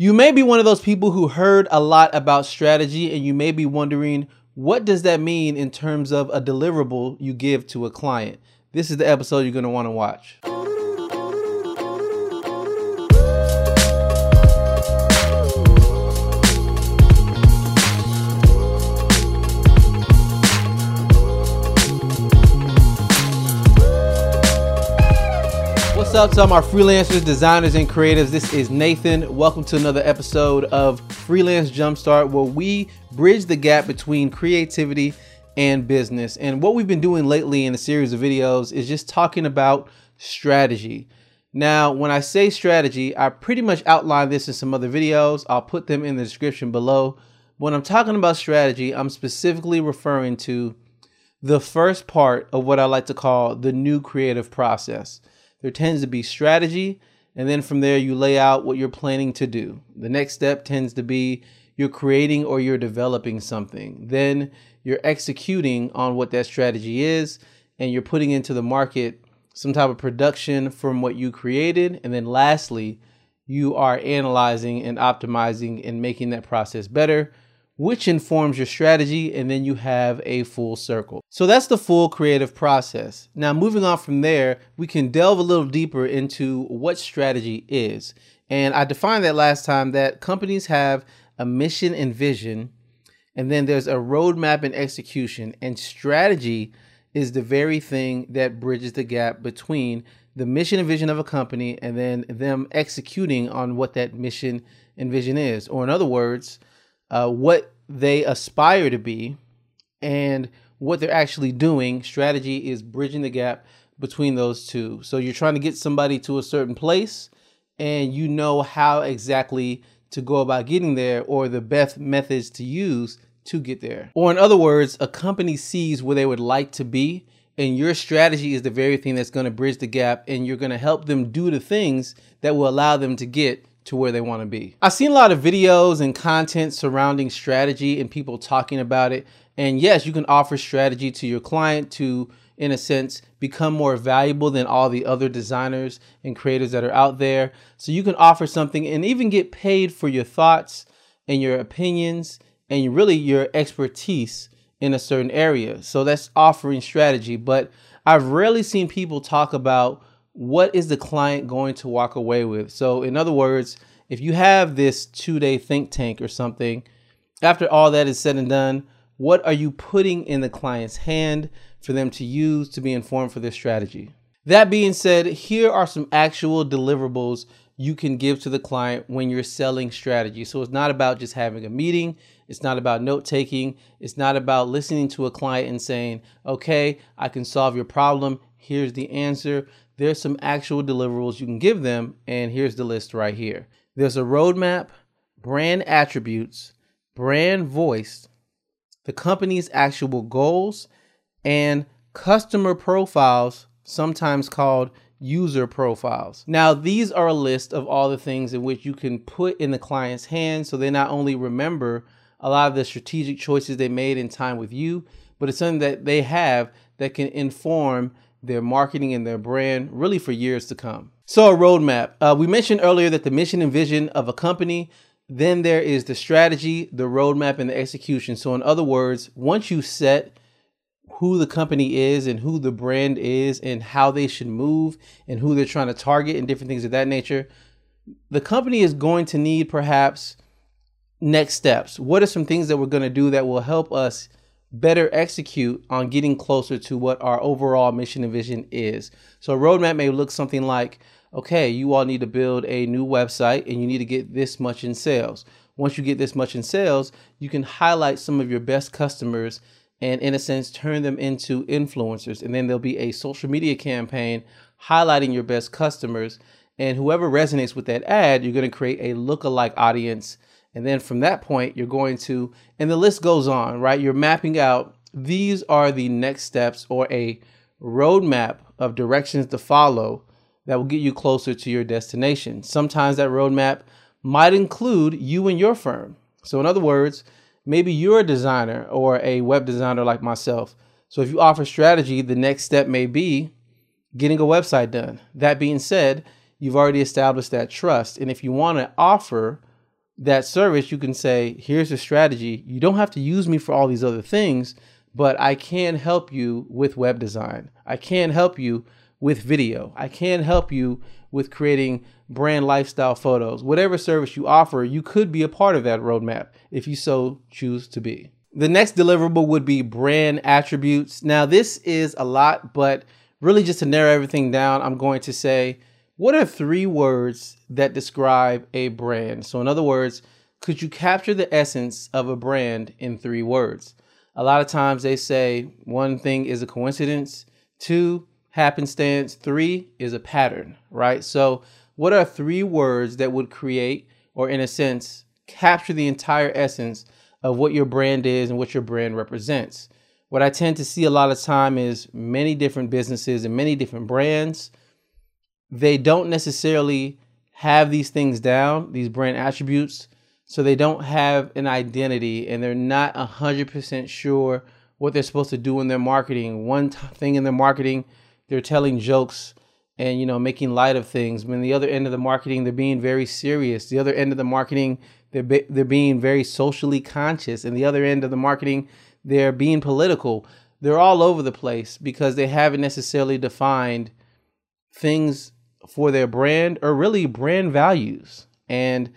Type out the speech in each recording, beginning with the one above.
You may be one of those people who heard a lot about strategy and you may be wondering, what does that mean in terms of a deliverable you give to a client? This is the episode you're going to want to watch. Up to all my freelancers, designers, and creatives? This is Nathan. Welcome to another episode of Freelance Jumpstart, where we bridge the gap between creativity and business. And what we've been doing lately in a series of videos is just talking about strategy. Now, when I say strategy, I pretty much outlined this in some other videos. I'll put them in the description below. When I'm talking about strategy, I'm specifically referring to the first part of what I like to call the new creative process there tends to be strategy. And then from there, you lay out what you're planning to do. The next step tends to be you're creating or you're developing something. Then you're executing on what that strategy is and you're putting into the market some type of production from what you created. And then lastly, you are analyzing and optimizing and making that process better which informs your strategy, and then you have a full circle. So that's the full creative process. Now, moving on from there, we can delve a little deeper into what strategy is. And I defined that last time that companies have a mission and vision, and then there's a roadmap and execution, and strategy is the very thing that bridges the gap between the mission and vision of a company and then them executing on what that mission and vision is. Or, in other words, uh, what they aspire to be and what they're actually doing. Strategy is bridging the gap between those two. So you're trying to get somebody to a certain place and you know how exactly to go about getting there or the best methods to use to get there. Or in other words, a company sees where they would like to be and your strategy is the very thing that's going to bridge the gap and you're going to help them do the things that will allow them to get to where they want to be. I've seen a lot of videos and content surrounding strategy and people talking about it. And yes, you can offer strategy to your client to, in a sense, become more valuable than all the other designers and creators that are out there. So you can offer something and even get paid for your thoughts and your opinions and really your expertise in a certain area. So that's offering strategy. But I've rarely seen people talk about what is the client going to walk away with? So, in other words, if you have this two day think tank or something, after all that is said and done, what are you putting in the client's hand for them to use to be informed for their strategy? That being said, here are some actual deliverables you can give to the client when you're selling strategy. So it's not about just having a meeting, it's not about note taking, it's not about listening to a client and saying, okay, I can solve your problem, here's the answer there's some actual deliverables you can give them, and here's the list right here. There's a roadmap, brand attributes, brand voice, the company's actual goals, and customer profiles, sometimes called user profiles. Now, these are a list of all the things in which you can put in the client's hands so they not only remember a lot of the strategic choices they made in time with you, but it's something that they have that can inform their marketing and their brand really for years to come. So, a roadmap. Uh, we mentioned earlier that the mission and vision of a company, then there is the strategy, the roadmap, and the execution. So, in other words, once you set who the company is and who the brand is and how they should move and who they're trying to target and different things of that nature, the company is going to need perhaps next steps. What are some things that we're going to do that will help us better execute on getting closer to what our overall mission and vision is. So a roadmap may look something like, okay, you all need to build a new website and you need to get this much in sales. Once you get this much in sales, you can highlight some of your best customers and in a sense turn them into influencers. And then there'll be a social media campaign highlighting your best customers. And whoever resonates with that ad, you're going to create a lookalike audience and then from that point, you're going to, and the list goes on, right? You're mapping out these are the next steps or a roadmap of directions to follow that will get you closer to your destination. Sometimes that roadmap might include you and your firm. So, in other words, maybe you're a designer or a web designer like myself. So, if you offer strategy, the next step may be getting a website done. That being said, you've already established that trust. And if you want to offer that service, you can say, here's a strategy. You don't have to use me for all these other things, but I can help you with web design. I can help you with video. I can help you with creating brand lifestyle photos. Whatever service you offer, you could be a part of that roadmap if you so choose to be. The next deliverable would be brand attributes. Now, this is a lot, but really just to narrow everything down, I'm going to say, what are three words that describe a brand? So, in other words, could you capture the essence of a brand in three words? A lot of times they say one thing is a coincidence, two, happenstance, three is a pattern, right? So, what are three words that would create, or in a sense, capture the entire essence of what your brand is and what your brand represents? What I tend to see a lot of time is many different businesses and many different brands, they don't necessarily have these things down, these brand attributes. So they don't have an identity and they're not 100% sure what they're supposed to do in their marketing. One t- thing in their marketing they're telling jokes and you know making light of things. When the other end of the marketing, they're being very serious. The other end of the marketing, they're be- they're being very socially conscious, and the other end of the marketing, they're being political. They're all over the place because they haven't necessarily defined things for their brand or really brand values. And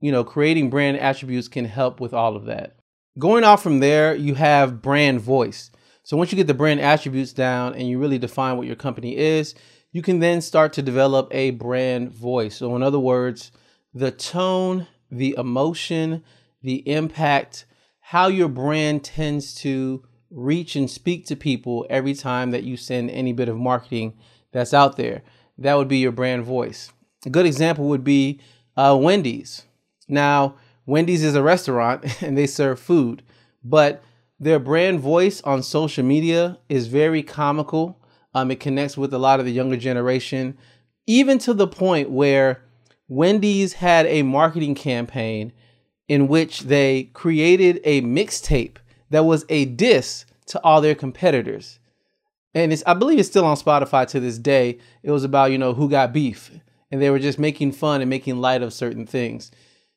you know, creating brand attributes can help with all of that. Going off from there, you have brand voice. So once you get the brand attributes down and you really define what your company is, you can then start to develop a brand voice. So, in other words, the tone, the emotion, the impact, how your brand tends to reach and speak to people every time that you send any bit of marketing that's out there. That would be your brand voice. A good example would be uh, Wendy's. Now, Wendy's is a restaurant and they serve food, but their brand voice on social media is very comical. Um, it connects with a lot of the younger generation, even to the point where Wendy's had a marketing campaign in which they created a mixtape that was a diss to all their competitors. And it's, I believe it's still on Spotify to this day. It was about, you know, who got beef. And they were just making fun and making light of certain things.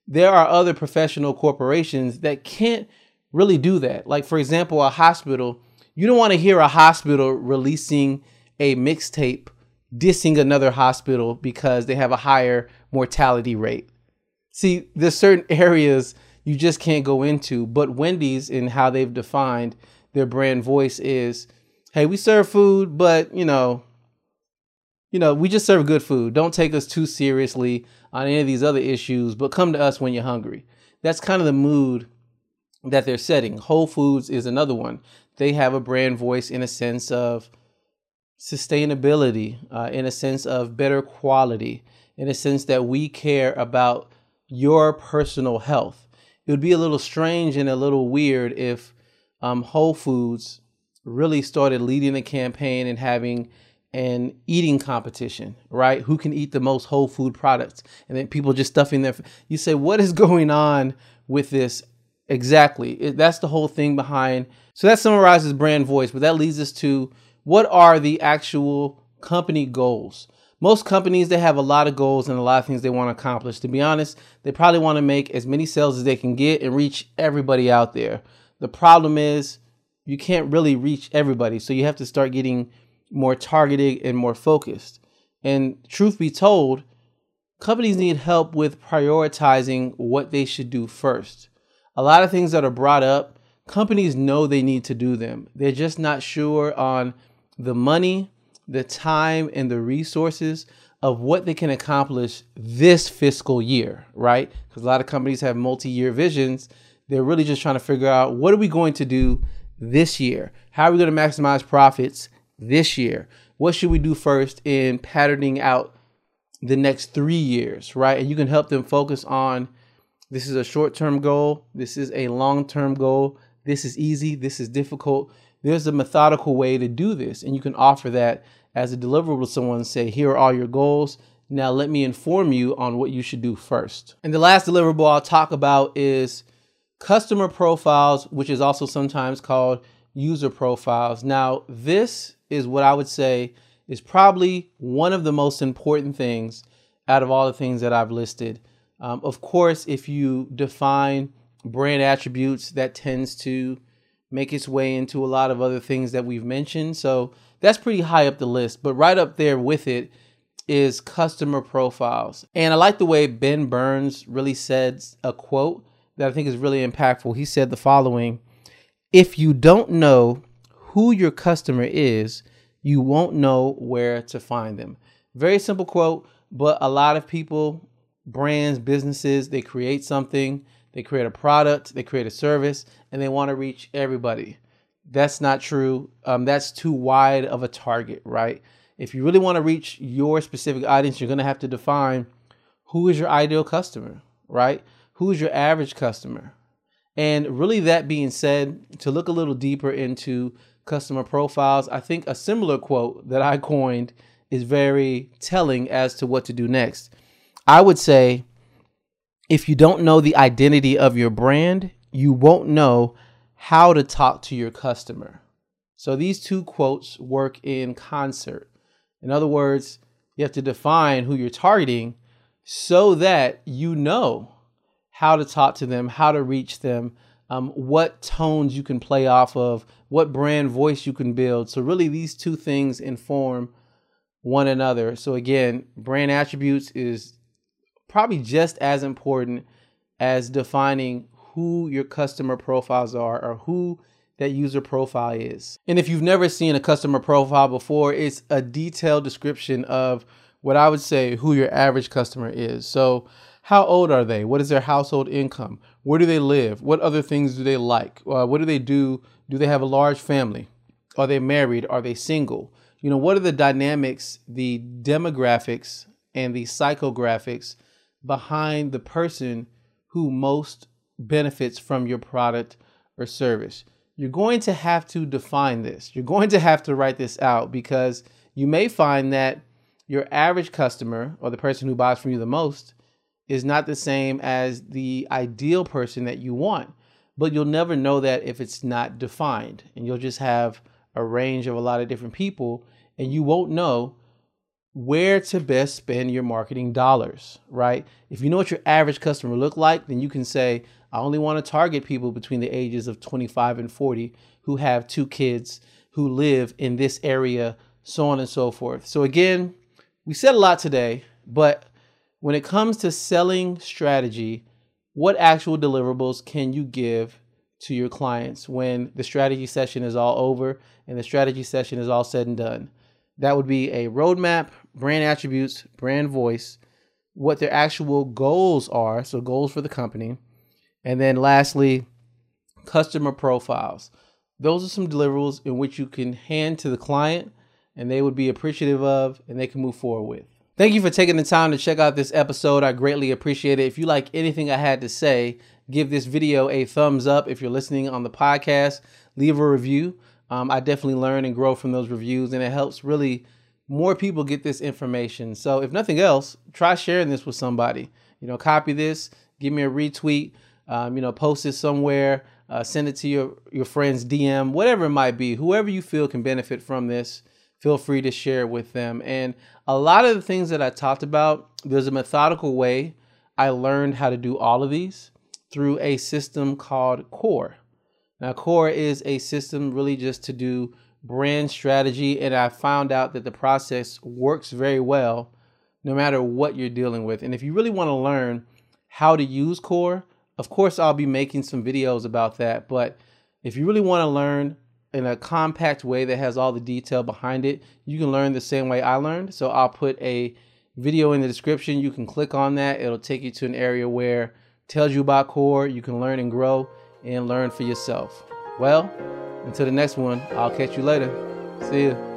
There are other professional corporations that can't really do that. Like, for example, a hospital, you don't want to hear a hospital releasing a mixtape dissing another hospital because they have a higher mortality rate. See, there's certain areas you just can't go into, but Wendy's and how they've defined their brand voice is, hey, we serve food, but you know, you know, we just serve good food. Don't take us too seriously on any of these other issues, but come to us when you're hungry. That's kind of the mood that they're setting. Whole Foods is another one. They have a brand voice in a sense of sustainability, uh, in a sense of better quality, in a sense that we care about your personal health. It would be a little strange and a little weird if um, Whole Foods really started leading a campaign and having an eating competition, right? Who can eat the most whole food products? And then people just stuffing their. You say, what is going on with this Exactly. It, that's the whole thing behind. So that summarizes brand voice, but that leads us to what are the actual company goals? Most companies they have a lot of goals and a lot of things they want to accomplish. To be honest, they probably want to make as many sales as they can get and reach everybody out there. The problem is you can't really reach everybody, so you have to start getting more targeted and more focused. And truth be told, companies need help with prioritizing what they should do first a lot of things that are brought up, companies know they need to do them. They're just not sure on the money, the time, and the resources of what they can accomplish this fiscal year, right? Because a lot of companies have multi year visions. They're really just trying to figure out what are we going to do this year? How are we going to maximize profits this year? What should we do first in patterning out the next three years, right? And you can help them focus on this is a short term goal. This is a long term goal. This is easy. This is difficult. There's a methodical way to do this. And you can offer that as a deliverable to someone say, here are all your goals. Now let me inform you on what you should do first. And the last deliverable I'll talk about is customer profiles, which is also sometimes called user profiles. Now, this is what I would say is probably one of the most important things out of all the things that I've listed Um, of course, if you define brand attributes, that tends to make its way into a lot of other things that we've mentioned. So that's pretty high up the list. But right up there with it is customer profiles. And I like the way Ben Burns really said a quote that I think is really impactful. He said the following If you don't know who your customer is, you won't know where to find them. Very simple quote, but a lot of people, brands, businesses, they create something, they create a product, they create a service, and they want to reach everybody. That's not true. Um, that's too wide of a target, right? If you really want to reach your specific audience, you're going to have to define who is your ideal customer, right? Who is your average customer? And really, that being said, to look a little deeper into customer profiles, I think a similar quote that I coined is very telling as to what to do next. I would say if you don't know the identity of your brand, you won't know how to talk to your customer. So these two quotes work in concert. In other words, you have to define who you're targeting so that you know how to talk to them, how to reach them, um, what tones you can play off of, what brand voice you can build. So, really, these two things inform one another. So, again, brand attributes is probably just as important as defining who your customer profiles are or who that user profile is. And if you've never seen a customer profile before, it's a detailed description of what I would say who your average customer is. So, how old are they? What is their household income? Where do they live? What other things do they like? Uh, what do they do? Do they have a large family? Are they married? Are they single? You know, what are the dynamics, the demographics, and the psychographics behind the person who most benefits from your product or service? You're going to have to define this. You're going to have to write this out because you may find that your average customer or the person who buys from you the most is not the same as the ideal person that you want. But you'll never know that if it's not defined. And you'll just have a range of a lot of different people, and you won't know where to best spend your marketing dollars, right? If you know what your average customer look like, then you can say, I only want to target people between the ages of 25 and 40 who have two kids, who live in this area, so on and so forth. So again, we said a lot today, but when it comes to selling strategy, what actual deliverables can you give to your clients when the strategy session is all over and the strategy session is all said and done? That would be a roadmap, brand attributes, brand voice, what their actual goals are, so goals for the company. And then lastly, customer profiles. Those are some deliverables in which you can hand to the client and they would be appreciative of and they can move forward with. Thank you for taking the time to check out this episode. I greatly appreciate it. If you like anything I had to say, give this video a thumbs up. If you're listening on the podcast, leave a review. Um, I definitely learn and grow from those reviews, and it helps really more people get this information. So, if nothing else, try sharing this with somebody. You know, copy this, give me a retweet, um, you know, post it somewhere, uh, send it to your, your friend's DM, whatever it might be. Whoever you feel can benefit from this, feel free to share it with them. And a lot of the things that I talked about, there's a methodical way I learned how to do all of these through a system called CORE. Now, CORE is a system really just to do brand strategy, and I found out that the process works very well no matter what you're dealing with. And if you really want to learn how to use CORE, of course, I'll be making some videos about that. But if you really want to learn in a compact way that has all the detail behind it. You can learn the same way I learned. So I'll put a video in the description. You can click on that. It'll take you to an area where tells you about core. You can learn and grow and learn for yourself. Well, until the next one, I'll catch you later. See you.